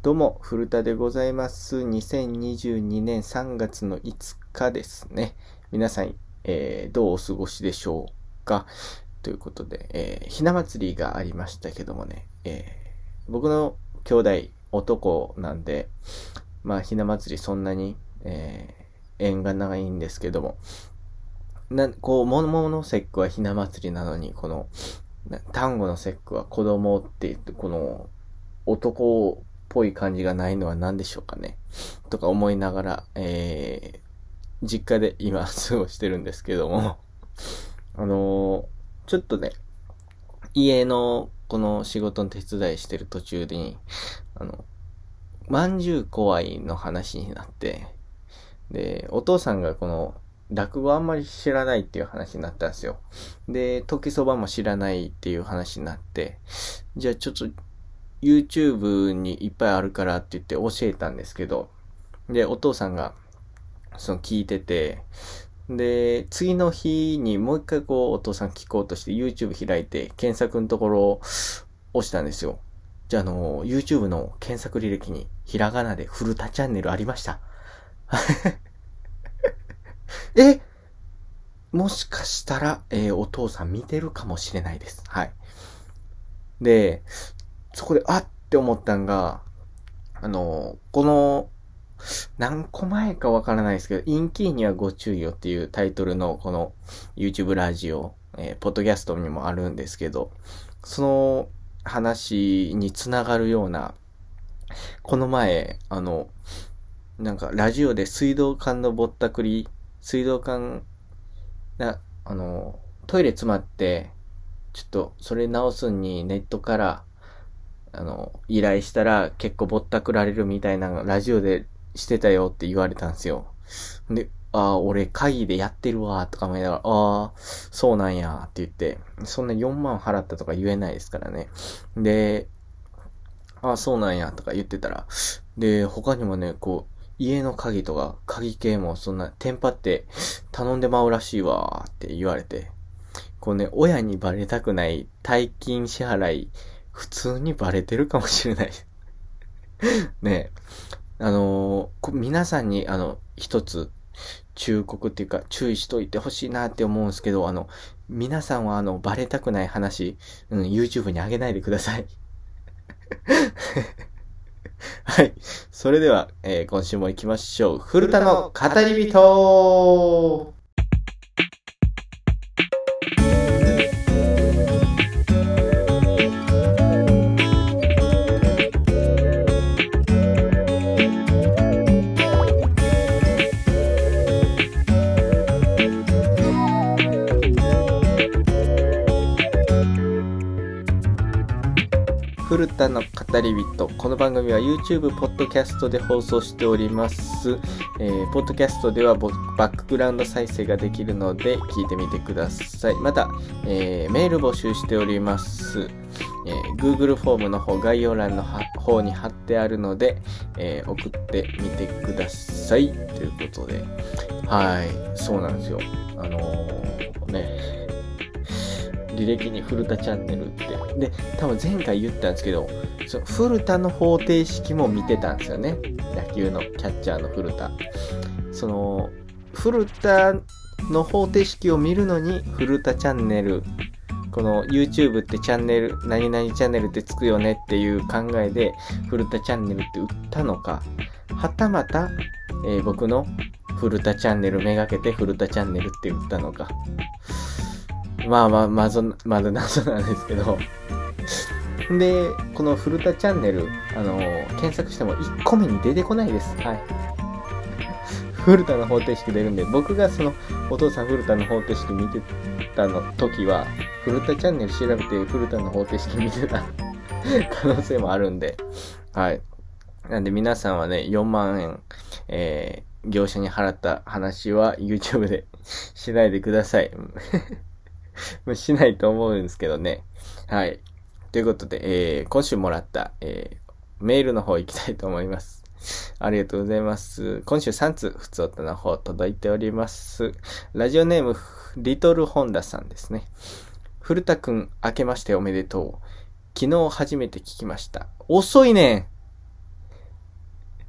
どうも、古田でございます。2022年3月の5日ですね。皆さん、えーどうお過ごしでしょうか？ということで、えーひな祭りがありましたけどもね、えー僕の兄弟、男なんで、まあ、ひな祭りそんなに、え縁が長いんですけども、な、こう、桃の節句はひな祭りなのに、この、単語の節句は子供って言って、この、男ぽい感じがないのは何でしょうかね。とか思いながら、えー、実家で今 過ごしてるんですけども、あのーちょっとね、家のこの仕事の手伝いしてる途中に、あの、まんじゅう怖いの話になって、で、お父さんがこの、落語あんまり知らないっていう話になったんですよ。で、時そばも知らないっていう話になって、じゃあちょっと YouTube にいっぱいあるからって言って教えたんですけど、で、お父さんが、その聞いてて、で、次の日にもう一回こうお父さん聞こうとして YouTube 開いて検索のところを押したんですよ。じゃあ、あの、YouTube の検索履歴にひらがなで古田チャンネルありました。えもしかしたら、えーお父さん見てるかもしれないです。はい。で、そこで、あって思ったんが、あの、この、何個前かわからないですけど、インキーにはご注意をっていうタイトルのこの YouTube ラジオ、えーポッドキャストにもあるんですけど、その話につながるような、この前、あの、なんかラジオで水道管のぼったくり、水道管な、あの、トイレ詰まって、ちょっとそれ直すにネットから、あの、依頼したら結構ぼったくられるみたいなのラジオでしてたよって言われたんですよ。で、ああ、俺会議でやってるわ、とか思いながら、ああ、そうなんや、って言って、そんな4万払ったとか言えないですからね。で、ああ、そうなんや、とか言ってたら、で、他にもね、こう、家の鍵とか、鍵系もそんな、テンパって頼んでまうらしいわ、って言われて、こうね、親にバレたくない大金支払い、普通にバレてるかもしれない。ねえあのー皆さんに、あの、一つ、忠告っていうか、注意しといてほしいなって思うんですけど、あの、皆さんはあの、バレたくない話、うん、YouTube に上げないでください。はい。それでは、えー今週も行きましょう。古田の語り人の語り人。この番組は YouTube、ポッドキャストで放送しております。えーポッドキャストではバックグラウンド再生ができるので聞いてみてください。また、えーメール募集しております。えー Google フォームの方、概要欄の方に貼ってあるので、えー送ってみてください。ということで、はい、そうなんですよ。あのー、履歴に古田チャンネルって。で、多分前回言ったんですけど、その古田の方程式も見てたんですよね。野球のキャッチャーの古田。その、古田の方程式を見るのに古田チャンネル、この YouTube ってチャンネル、何々チャンネルってつくよねっていう考えで古田チャンネルって打ったのか、はたまた、えー僕の古田チャンネルめがけて古田チャンネルって打ったのか。まあまあ、まず、まだ謎なんですけど。で、この古田チャンネル、あの検索しても1個目に出てこないです。はい。古田の方程式出るんで、僕がその、お父さん古田の方程式見てたの時は、古田チャンネル調べて古田の方程式見てた 可能性もあるんで、はい。なんで皆さんはね、4万円、えー、業者に払った話は YouTube で しないでください。しないと思うんですけどね。はい。ということで、えー今週もらった、えーメールの方行きたいと思います。ありがとうございます。今週3通、普通おたの方届いております。ラジオネーム、リトルホンダさんですね。古田くん、明けましておめでとう。昨日初めて聞きました。遅いねん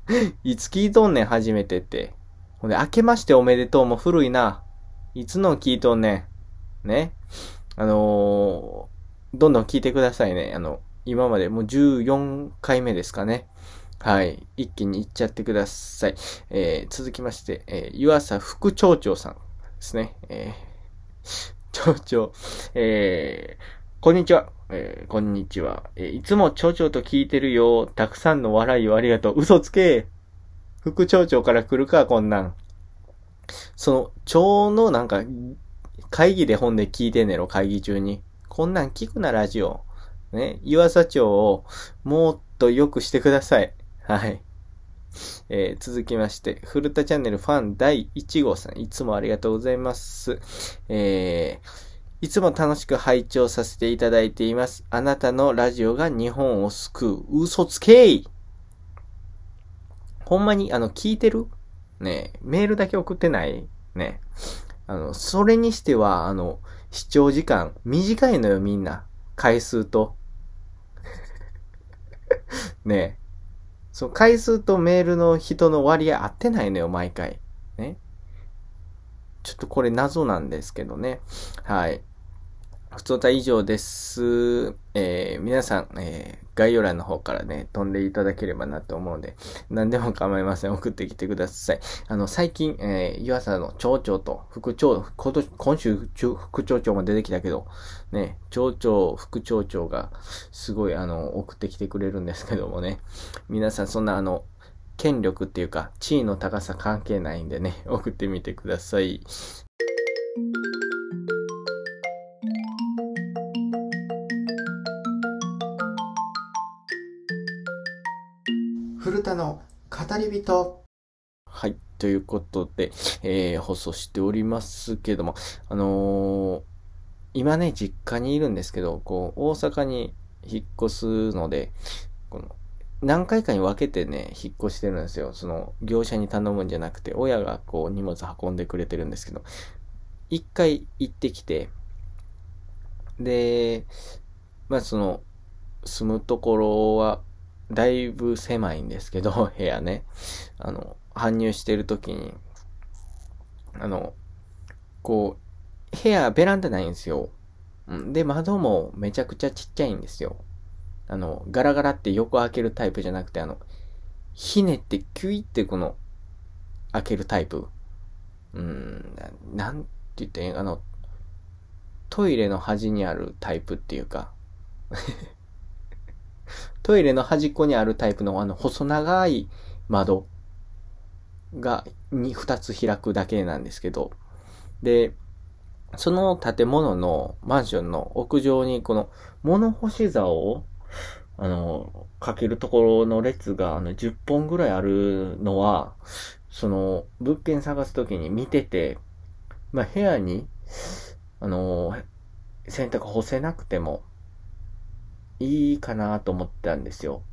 いつ聞いとんねん、初めてって。ほんで、明けましておめでとうも古いな。いつの聞いとんねん。ね。あのー、どんどん聞いてくださいね。あの、今までもう14回目ですかね。はい。一気にいっちゃってください。えー、続きまして、えー、湯浅副町長さんですね。えー、町長、えー、こんにちは。えー、こんにちは。えー、いつも町長と聞いてるよ。たくさんの笑いをありがとう。嘘つけ副町長から来るか、こんなん。その、町のなんか、会議で本で聞いてんねろ、会議中に。こんなん聞くな、ラジオ。ね、岩佐町をもっと良くしてください。はい。えー、続きまして、古田チャンネルファン第1号さん、いつもありがとうございます。えーいつも楽しく拝聴させていただいています。あなたのラジオが日本を救う。嘘つけいほんまに、あの、聞いてる？ねメールだけ送ってない？ねあの、それにしては、あの、視聴時間短いのよ、みんな。回数と。ねえその、回数とメールの人の割合合ってないのよ、毎回。ね。ちょっとこれ謎なんですけどね。はい。普通歌以上です。えー、皆さん、えー、概要欄の方からね、飛んでいただければなと思うんで、何でも構いません。送ってきてください。あの、最近、えー、岩佐の町長と副長、今年、今週、副町長も出てきたけど、ね、町長、副町長が、すごい、あの、送ってきてくれるんですけどもね、皆さん、そんな、あの、権力っていうか、地位の高さ関係ないんでね、送ってみてください。古田の語り人。はい。ということで、えー、放送しておりますけども、あのー、今ね、実家にいるんですけど、こう、大阪に引っ越すので、この、何回かに分けてね、引っ越してるんですよ。その、業者に頼むんじゃなくて、親がこう、荷物運んでくれてるんですけど、一回行ってきて、で、まあその、住むところは、だいぶ狭いんですけど、部屋ね。あの、搬入してる時に、あの、こう、部屋、ベランダないんですよ。で、窓もめちゃくちゃちっちゃいんですよ。あの、ガラガラって横開けるタイプじゃなくて、あの、ひねってキュイってこの、開けるタイプ。うん、なんて言ってあの、トイレの端にあるタイプっていうか トイレの端っこにあるタイプのあの細長い窓がに2つ開くだけなんですけど、で、その建物のマンションの屋上にこの物干し竿をあの、かけるところの列があの10本ぐらいあるのは、その物件探すときに見てて、まあ部屋に、あの、洗濯干せなくても、いいかなと思ったんですよ。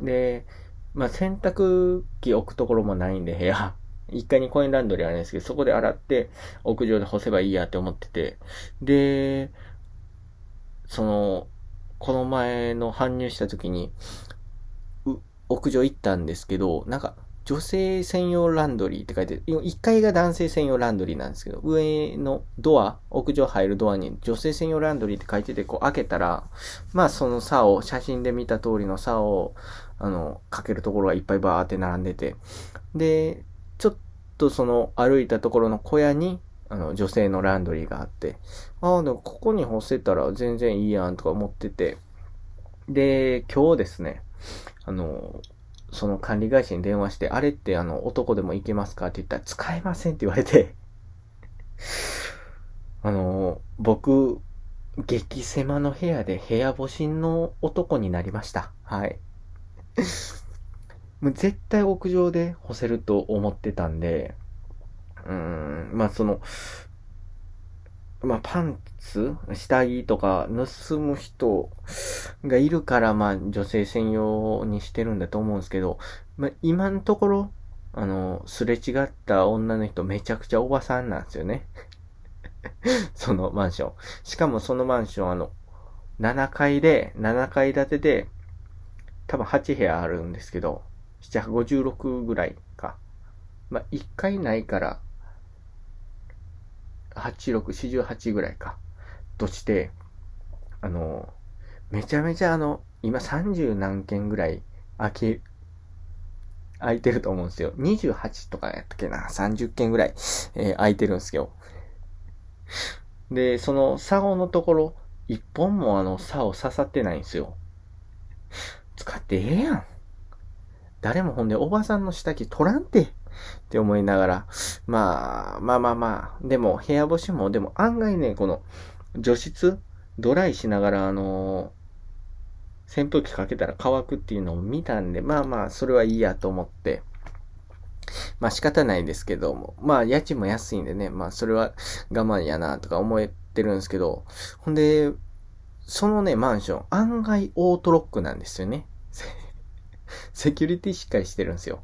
で、まあ、洗濯機置くところもないんで、部屋。1階にコインランドリーあるんですけど、そこで洗って、屋上で干せばいいやって思ってて。で、その、この前の搬入した時に、屋上行ったんですけど、なんか、女性専用ランドリーって書いて、1階が男性専用ランドリーなんですけど、上のドア、屋上入るドアに女性専用ランドリーって書いてて、こう開けたら、まあその竿、写真で見た通りの竿を、あの、かけるところがいっぱいバーって並んでて、で、ちょっとその歩いたところの小屋に、あの、女性のランドリーがあって、ああ、でもここに干せたら全然いいやんとか思ってて、で、今日ですね、あの、その管理会社に電話して、あれってあの、男でも行けますか？って言ったら、使えませんって言われて あの、僕、激狭の部屋で部屋干しの男になりました。はい。も う絶対屋上で干せると思ってたんで、うん、まあその、まあ、パンツ下着とか盗む人がいるから、まあ、女性専用にしてるんだと思うんですけど、まあ、今のところ、あの、すれ違った女の人めちゃくちゃおばさんなんですよね。そのマンション。しかもそのマンション、あの、7階で、7階建てで、多分8部屋あるんですけど、756ぐらいか。まあ、1回ないから、86、48ぐらいか。として、あの、めちゃめちゃあの、今30何件ぐらい空き、空いてると思うんですよ。28とかやったっけな ?30 件ぐらい、えー、空いてるんですよ。で、その、竿のところ、一本もあの、竿刺さってないんですよ。使ってええやん。誰もほんで、おばさんの下着取らんて。って思いながら、まあ、まあまあまあ、でも、部屋干しも、でも案外ね、この、除湿、ドライしながら、あのー、扇風機かけたら乾くっていうのを見たんで、まあまあ、それはいいやと思って、まあ仕方ないですけども、まあ家賃も安いんでね、まあそれは我慢やなとか思ってるんですけど、ほんで、そのね、マンション、案外オートロックなんですよね。セキュリティしっかりしてるんですよ。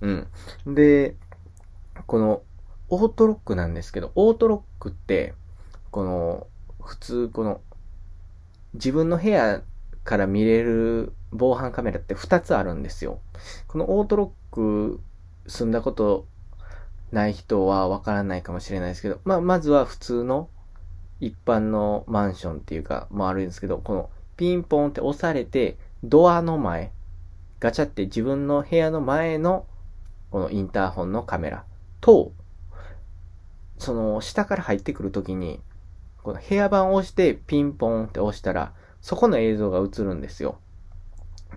うん。で、この、オートロックなんですけど、オートロックって、この、普通、この、自分の部屋から見れる防犯カメラって2つあるんですよ。このオートロック住んだことない人はわからないかもしれないですけど、まあ、まずは普通の一般のマンションっていうか、もあるんですけど、このピンポンって押されて、ドアの前、ガチャって自分の部屋の前のこのインターホンのカメラと、その下から入ってくるときに、この部屋番を押してピンポンって押したら、そこの映像が映るんですよ。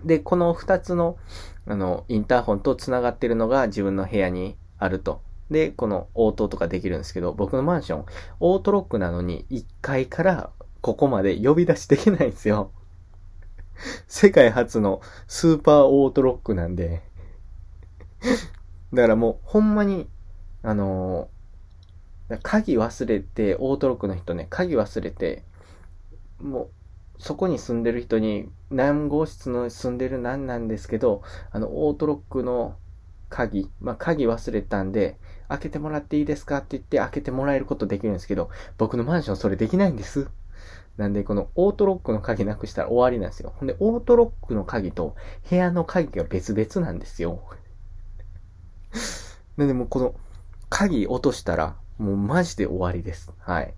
で、この二つの、あの、インターホンと繋がってるのが自分の部屋にあると。で、この応答とかできるんですけど、僕のマンション、オートロックなのに1階からここまで呼び出しできないんですよ。世界初のスーパーオートロックなんでだからもう、ほんまに、あのー、鍵忘れて、オートロックの人ね、鍵忘れて、もう、そこに住んでる人に、何号室の住んでる何なんですけど、あの、オートロックの鍵、まあ、鍵忘れたんで、開けてもらっていいですかって言って開けてもらえることできるんですけど、僕のマンションそれできないんです。なんで、このオートロックの鍵なくしたら終わりなんですよ。ほんで、オートロックの鍵と部屋の鍵が別々なんですよ。なんで、もうこの鍵落としたら、もうマジで終わりです。はい。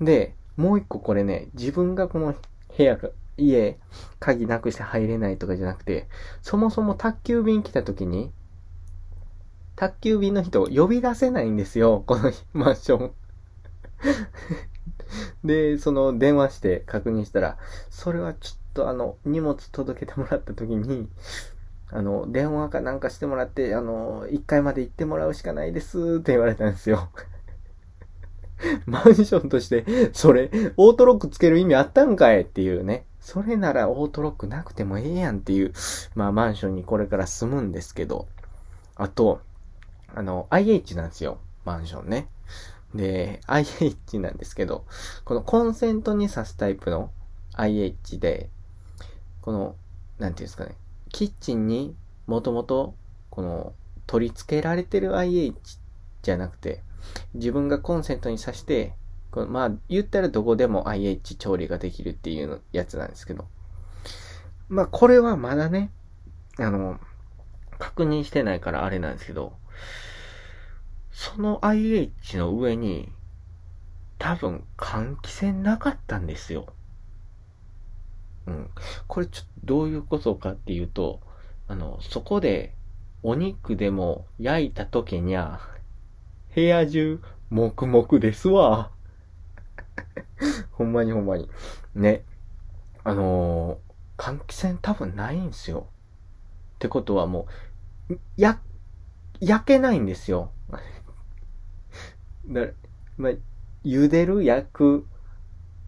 で、もう一個これね、自分がこの部屋が、家、鍵なくして入れないとかじゃなくて、そもそも宅急便来た時に、宅急便の人を呼び出せないんですよ、このマンション。で、その電話して確認したら、それはちょっとあの、荷物届けてもらった時に、あの、電話かなんかしてもらって、あの、1階まで行ってもらうしかないですって言われたんですよ。マンションとして、それ、オートロックつける意味あったんかいっていうね。それならオートロックなくてもええやんっていう、まあマンションにこれから住むんですけど、あと、あの、IH なんですよ。マンションね。で、IH なんですけど、このコンセントに挿すタイプの IH で、この、なんていうんですかね、キッチンにもともと、この、取り付けられてる IH じゃなくて、自分がコンセントに挿して、このまあ、言ったらどこでも IH 調理ができるっていうやつなんですけど、まあ、これはまだね、あの、確認してないからあれなんですけど、その IH の上に、多分換気扇なかったんですよ。うん。これちょっとどういうことかっていうと、あの、そこでお肉でも焼いた時にゃ、部屋中、黙々ですわ。ほんまにほんまに。ね。あのー、換気扇多分ないんですよ。ってことはもう、や、焼けないんですよ。だまあ、茹でる、焼く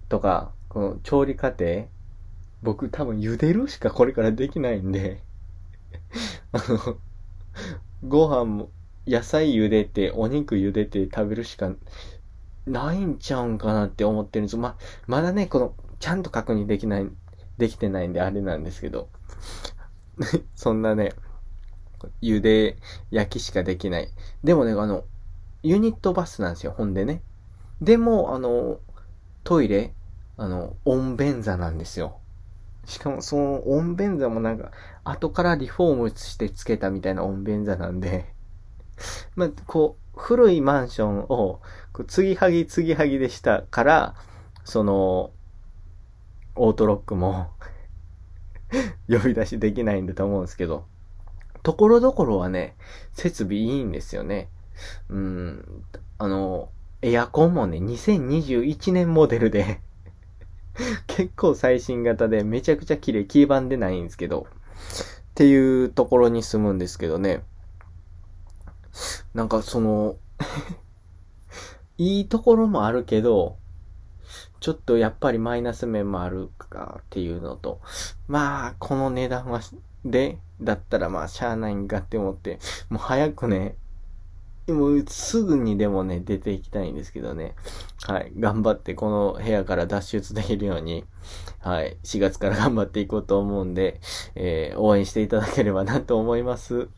とか、この調理過程、僕多分茹でるしかこれからできないんで。あの、ご飯も、野菜茹でて、お肉茹でて食べるしかないんちゃうんかなって思ってるんです。ま、まだね、この、ちゃんと確認できない、できてないんであれなんですけど。そんなね、茹で、焼きしかできない。でもね、あの、ユニットバスなんですよ、ほんでね。でも、あの、トイレ、あの、温便座なんですよ。しかもその温便座もなんか、後からリフォームしてつけたみたいな温便座なんで、ま、こう、古いマンションを、こう、継ぎはぎ継ぎはぎでしたから、その、オートロックも 呼び出しできないんだと思うんですけど、ところどころはね、設備いいんですよね。うん、あの、エアコンもね、2021年モデルで 結構最新型でめちゃくちゃ綺麗、キー版でないんですけど、っていうところに住むんですけどね。なんかその いいところもあるけど、ちょっとやっぱりマイナス面もあるかっていうのと、まあ、この値段は、で、だったらまあ、しゃあないんかって思って、もう早くね、もうすぐにでもね、出ていきたいんですけどね。はい。頑張ってこの部屋から脱出できるように、はい。4月から頑張っていこうと思うんで、えー、応援していただければなと思います。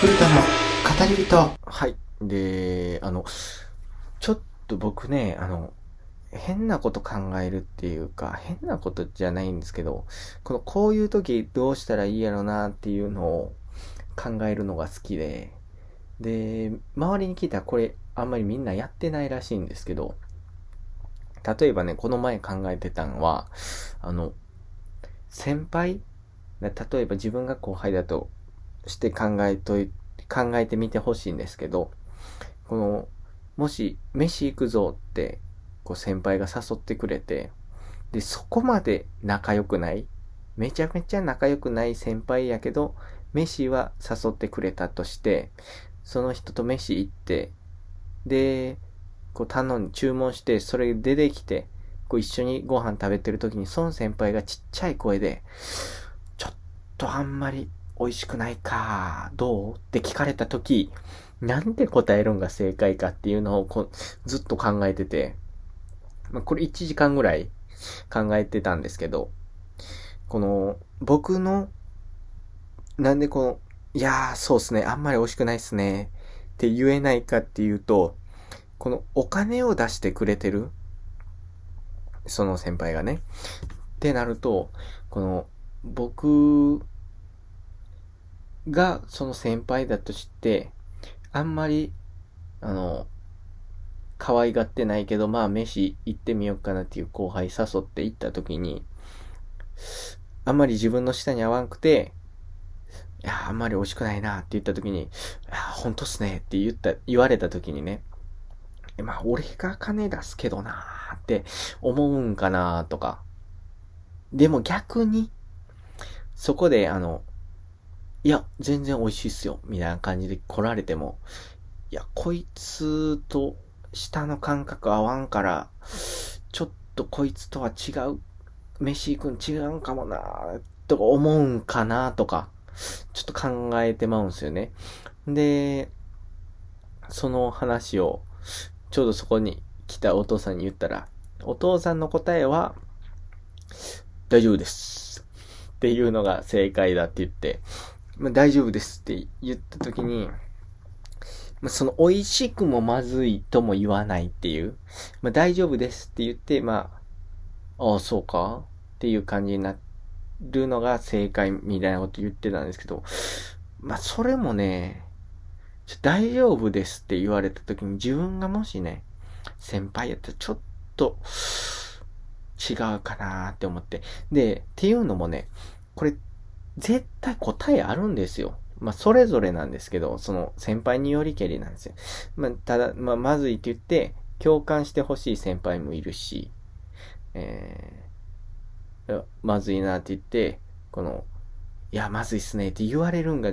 古田の語り人。はい。で、あの、ちょっと僕ね、あの、変なこと考えるっていうか、変なことじゃないんですけど、この、こういう時どうしたらいいやろなっていうのを考えるのが好きで、で、周りに聞いたらこれあんまりみんなやってないらしいんですけど、例えばね、この前考えてたのは、あの、先輩例えば自分が後輩だとして考えとい、考えてみてほしいんですけど、この、もし、飯行くぞって、こう先輩が誘ってくれて、で、そこまで仲良くない、めちゃめちゃ仲良くない先輩やけど、飯は誘ってくれたとして、その人と飯行って、で、こう頼ん、注文して、それ出てきて、こう一緒にご飯食べてる時に、その先輩がちっちゃい声で、ちょっとあんまり美味しくないか、どう？って聞かれたとき、なんで答えるんが正解かっていうのをこずっと考えてて、まあ、これ1時間ぐらい考えてたんですけど、この、僕の、なんでこの、いやー、そうっすね、あんまり美味しくないっすね、って言えないかっていうと、このお金を出してくれてる、その先輩がね、ってなると、この、僕がその先輩だとして、あんまり、あの、可愛がってないけど、まあ飯行ってみようかなっていう後輩誘って行った時に、あんまり自分の舌に合わんくて、いや、あんまり美味しくないなって言った時に、いや、ほんとっすねって言った、言われた時にね、まあ俺が金出すけどなーって思うんかなとか。でも逆に、そこであの、いや、全然美味しいっすよ、みたいな感じで来られても、いや、こいつと舌の感覚合わんから、ちょっとこいつとは違う、飯行くん違うんかもなとか思うんかなとか、ちょっと考えてまうんすよね。で、その話を、ちょうどそこに来たお父さんに言ったら、お父さんの答えは、大丈夫です。っていうのが正解だって言って、まあ、大丈夫ですって言った時に、まあ、その美味しくもまずいとも言わないっていう、まあ、大丈夫ですって言って、まあ、ああ、そうか？っていう感じになるのが正解みたいなこと言ってたんですけど、まあ、それもね、大丈夫ですって言われた時に自分がもしね、先輩やったらちょっと違うかなって思って。で、っていうのもね、これ絶対答えあるんですよ。まあ、それぞれなんですけど、その先輩によりけりなんですよ。まあ、ただ、まあ、まずいって言って、共感してほしい先輩もいるし、えー、まずいなって言って、この、いや、まずいっすねって言われるんが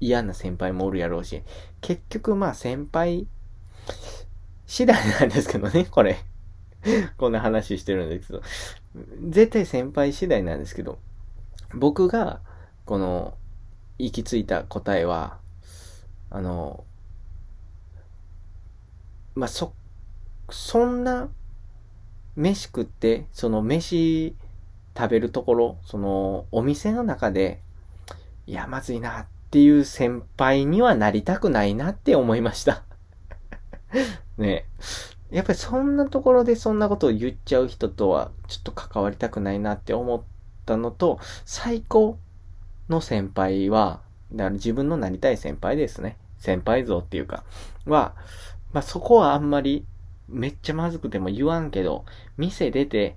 嫌な先輩もおるやろうし、結局まあ先輩次第なんですけどね、これ。こんな話してるんですけど、絶対先輩次第なんですけど、僕が、この、行き着いた答えは、あの、まあ、そ、そんな、飯食って、その飯食べるところ、その、お店の中で、いや、まずいなっていう先輩にはなりたくないなって思いました。ねやっぱりそんなところでそんなことを言っちゃう人とはちょっと関わりたくないなって思ったのと、最高の先輩は、だから自分のなりたい先輩ですね。先輩像っていうか、は、まあ、そこはあんまりめっちゃまずくても言わんけど、店出て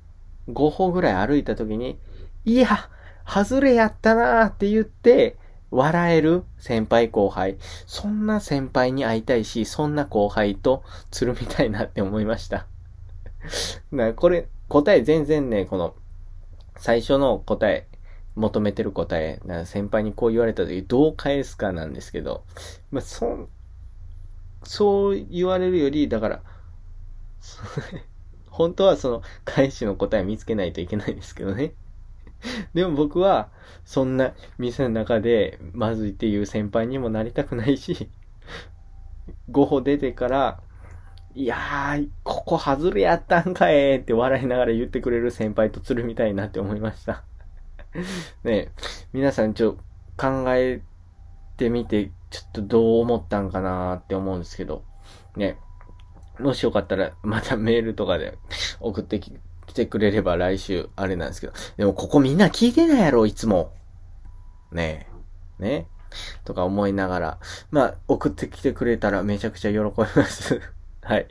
5歩ぐらい歩いた時に、いや、外れやったなーって言って、笑える先輩後輩。そんな先輩に会いたいし、そんな後輩とつるみたいなって思いました。だからこれ、答え全然ね、この、最初の答え、求めてる答え、先輩にこう言われた時どう返すかなんですけど、まあ、そ、そう言われるより、だから、本当はその返しの答え見つけないといけないんですけどね。でも僕は、そんな店の中でまずいっていう先輩にもなりたくないし、5歩出てから、いやー、ここ外れやったんかえって笑いながら言ってくれる先輩と釣るみたいなって思いました。ね皆さんちょ、考えてみて、ちょっとどう思ったんかなって思うんですけど、ね、もしよかったら、またメールとかで 送ってきてくれれば来週、あれなんですけど。でもここみんな聞いてないやろ、いつも。ねえ。ねとか思いながら。まあ、送ってきてくれたらめちゃくちゃ喜びます はい。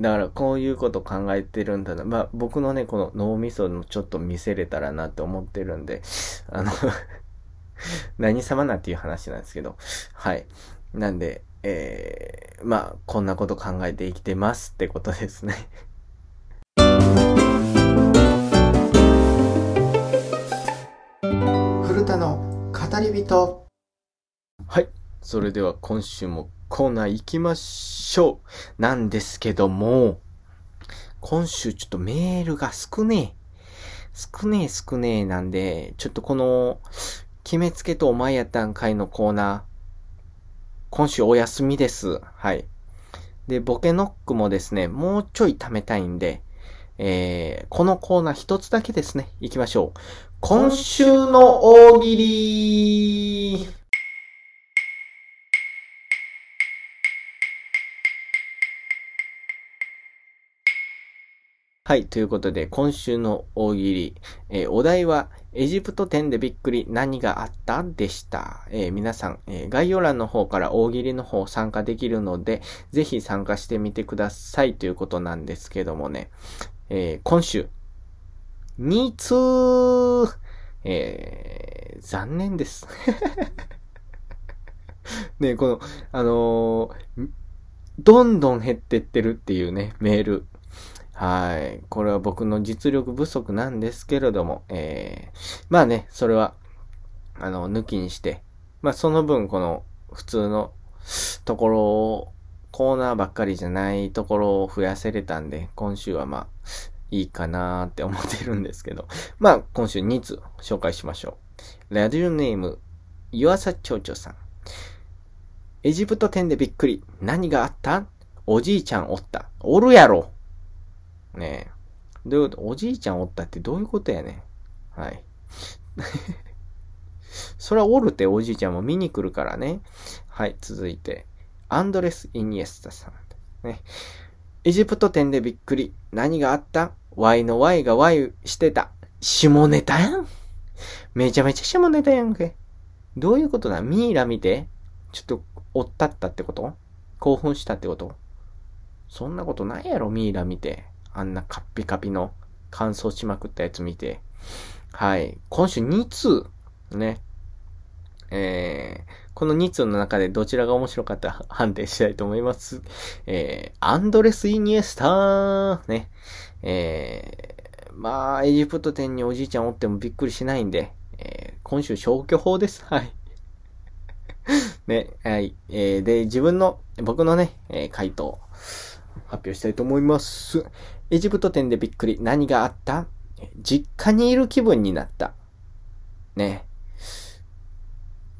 だから、こういうこと考えてるんだな。まあ、僕のね、この脳みそのちょっと見せれたらなって思ってるんで、あの 何様なっていう話なんですけど、はい。なんで、えー、まあ、こんなこと考えて生きてますってことですね古田の語り人。はい。それでは今週もコーナー行きましょう。なんですけども、今週ちょっとメールが少ねえ。少ねえ少ねえなんで、ちょっとこの、決めつけとお前やったんかいのコーナー、今週お休みです。はい。で、ボケノックもですね、もうちょい貯めたいんで、えー、このコーナー一つだけですね、行きましょう。今週の大喜利はい。ということで、今週の大喜利、えー、お題は、エジプト展でびっくり何があった？でした。えー、皆さん、えー、概要欄の方から大喜利の方参加できるので、ぜひ参加してみてくださいということなんですけどもね、え今週、2通、え残念です。ね、この、あのどんどん減ってってるっていうね、メール。はい。これは僕の実力不足なんですけれども、えー、まあね、それは、あの、抜きにして、まあその分この普通のところを、コーナーばっかりじゃないところを増やせれたんで、今週はまあ、いいかなーって思ってるんですけど、まあ今週2つ紹介しましょう。ラディオネーム、岩佐町長さん。エジプト店でびっくり。何があった？おじいちゃんおった。おるやろねえ。どういうこと、おじいちゃんおったってどういうことやねん。はい。それはおるっておじいちゃんも見に来るからね。はい、続いて。アンドレス・イニエスタさん。ね。エジプト店でびっくり。何があった ?Y の Y が Y してた。下ネタやん。めちゃめちゃ下ネタやんけ。どういうことだミイラ見てちょっと、おったったってこと？興奮したってこと？そんなことないやろ、ミイラ見て。あんなカッピカピの乾燥しまくったやつ見て。はい。今週2通、ね。えー、この2通の中でどちらが面白かった判定したいと思います。えー、アンドレス・イニエスター、ね。えー、まあ、エジプト店におじいちゃんおってもびっくりしないんで、えー、今週消去法です。はい。ね、はい。えー、で、自分の、僕のね、えー、回答、発表したいと思います。エジプト店でびっくり。何があった？実家にいる気分になった。ね。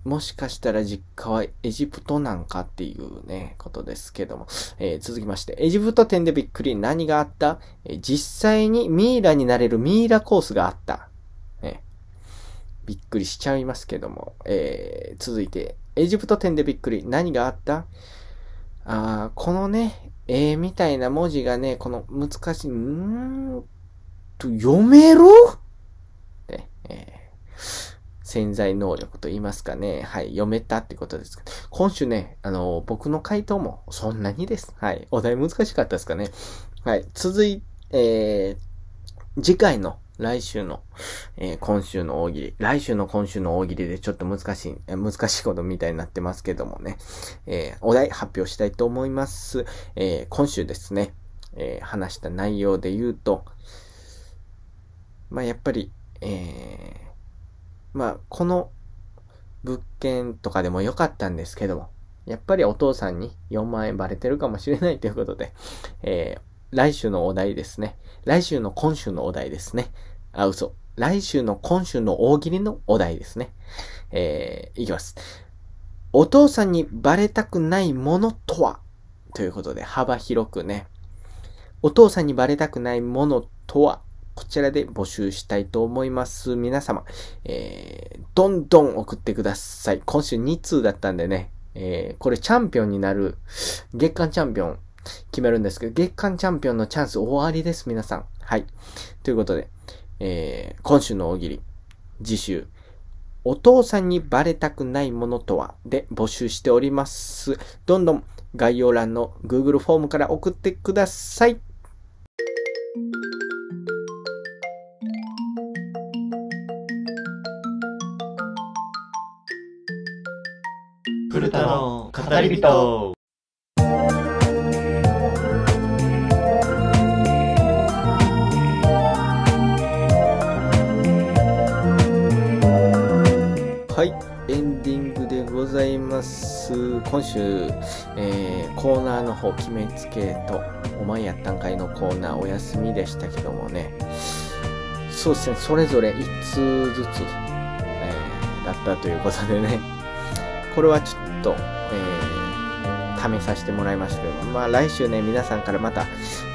もしかしたら実家はエジプトなんかっていうね、ことですけども。えー、続きまして、エジプト店でびっくり。何があった、えー、実際にミイラになれるミイラコースがあった。ね。びっくりしちゃいますけども、えー、続いて、エジプト展でびっくり。何があった？あこのね、えー、みたいな文字がね、この難しい、んーと、読める？ね、えー、潜在能力と言いますかね。はい、読めたってことです今週ね、あの、僕の回答もそんなにです。はい、お題難しかったですかね。はい、続い、えー、次回の来週の、えー、今週の大喜利。来週の今週の大喜利でちょっと難しいえ、難しいことみたいになってますけどもね。えー、お題発表したいと思います。え、今週ですね、え話した内容で言うと、まあ、やっぱり、えまあ、この物件とかでも良かったんですけども、やっぱりお父さんに4万円バレてるかもしれないということで、え来週のお題ですね。来週の今週のお題ですね。あ、嘘。来週の今週の大喜利のお題ですね。えー、いきます。お父さんにバレたくないものとは？ということで、幅広くね。お父さんにバレたくないものとは？こちらで募集したいと思います。皆様、えー、どんどん送ってください。今週2通だったんでね、えー、これチャンピオンになる、月間チャンピオン決めるんですけど、月間チャンピオンのチャンス終わりです、皆さん。はい。ということで、えー、今週の大喜利、次週、お父さんにバレたくないものとは？で募集しております。どんどん概要欄の Google フォームから送ってください。古田の語り人今週、えー、コーナーの方決めつけと、お前やったんかいのコーナーお休みでしたけどもね、そうですね、それぞれ1通ずつ、えー、だったということでね、これはちょっと、えー、試させてもらいましたけど、まあ来週ね、皆さんからまた、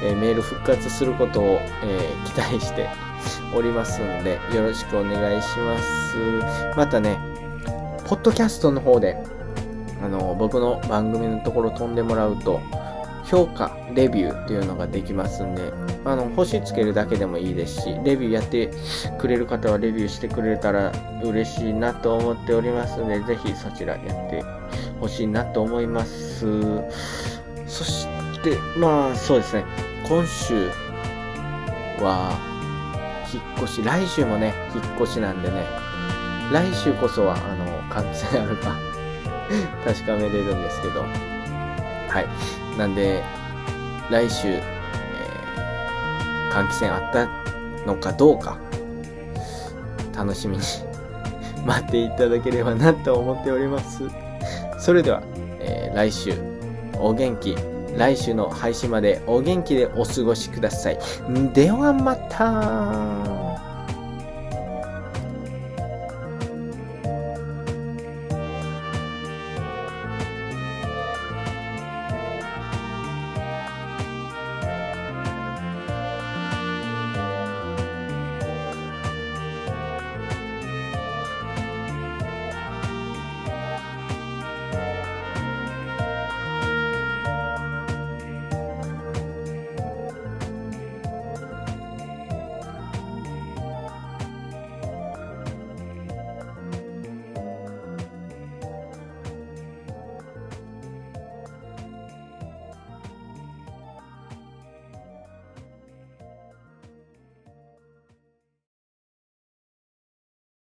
えー、メール復活することを、えー、期待して おりますんで、よろしくお願いします。またね、ポッドキャストの方で、あの、僕の番組のところ飛んでもらうと、評価、レビューっていうのができますんで、あの、星つけるだけでもいいですし、レビューやってくれる方はレビューしてくれたら嬉しいなと思っておりますので、ぜひそちらやってほしいなと思います。そして、まあ、そうですね、今週は、引っ越し、来週もね、引っ越しなんでね、来週こそは、あの、換気扇あるか確かめれるんですけど。はい。なんで、来週、えー、換気扇あったのかどうか、楽しみに 待っていただければなと思っております。それでは、えー、来週、お元気、来週の配信までお元気でお過ごしください。ではまた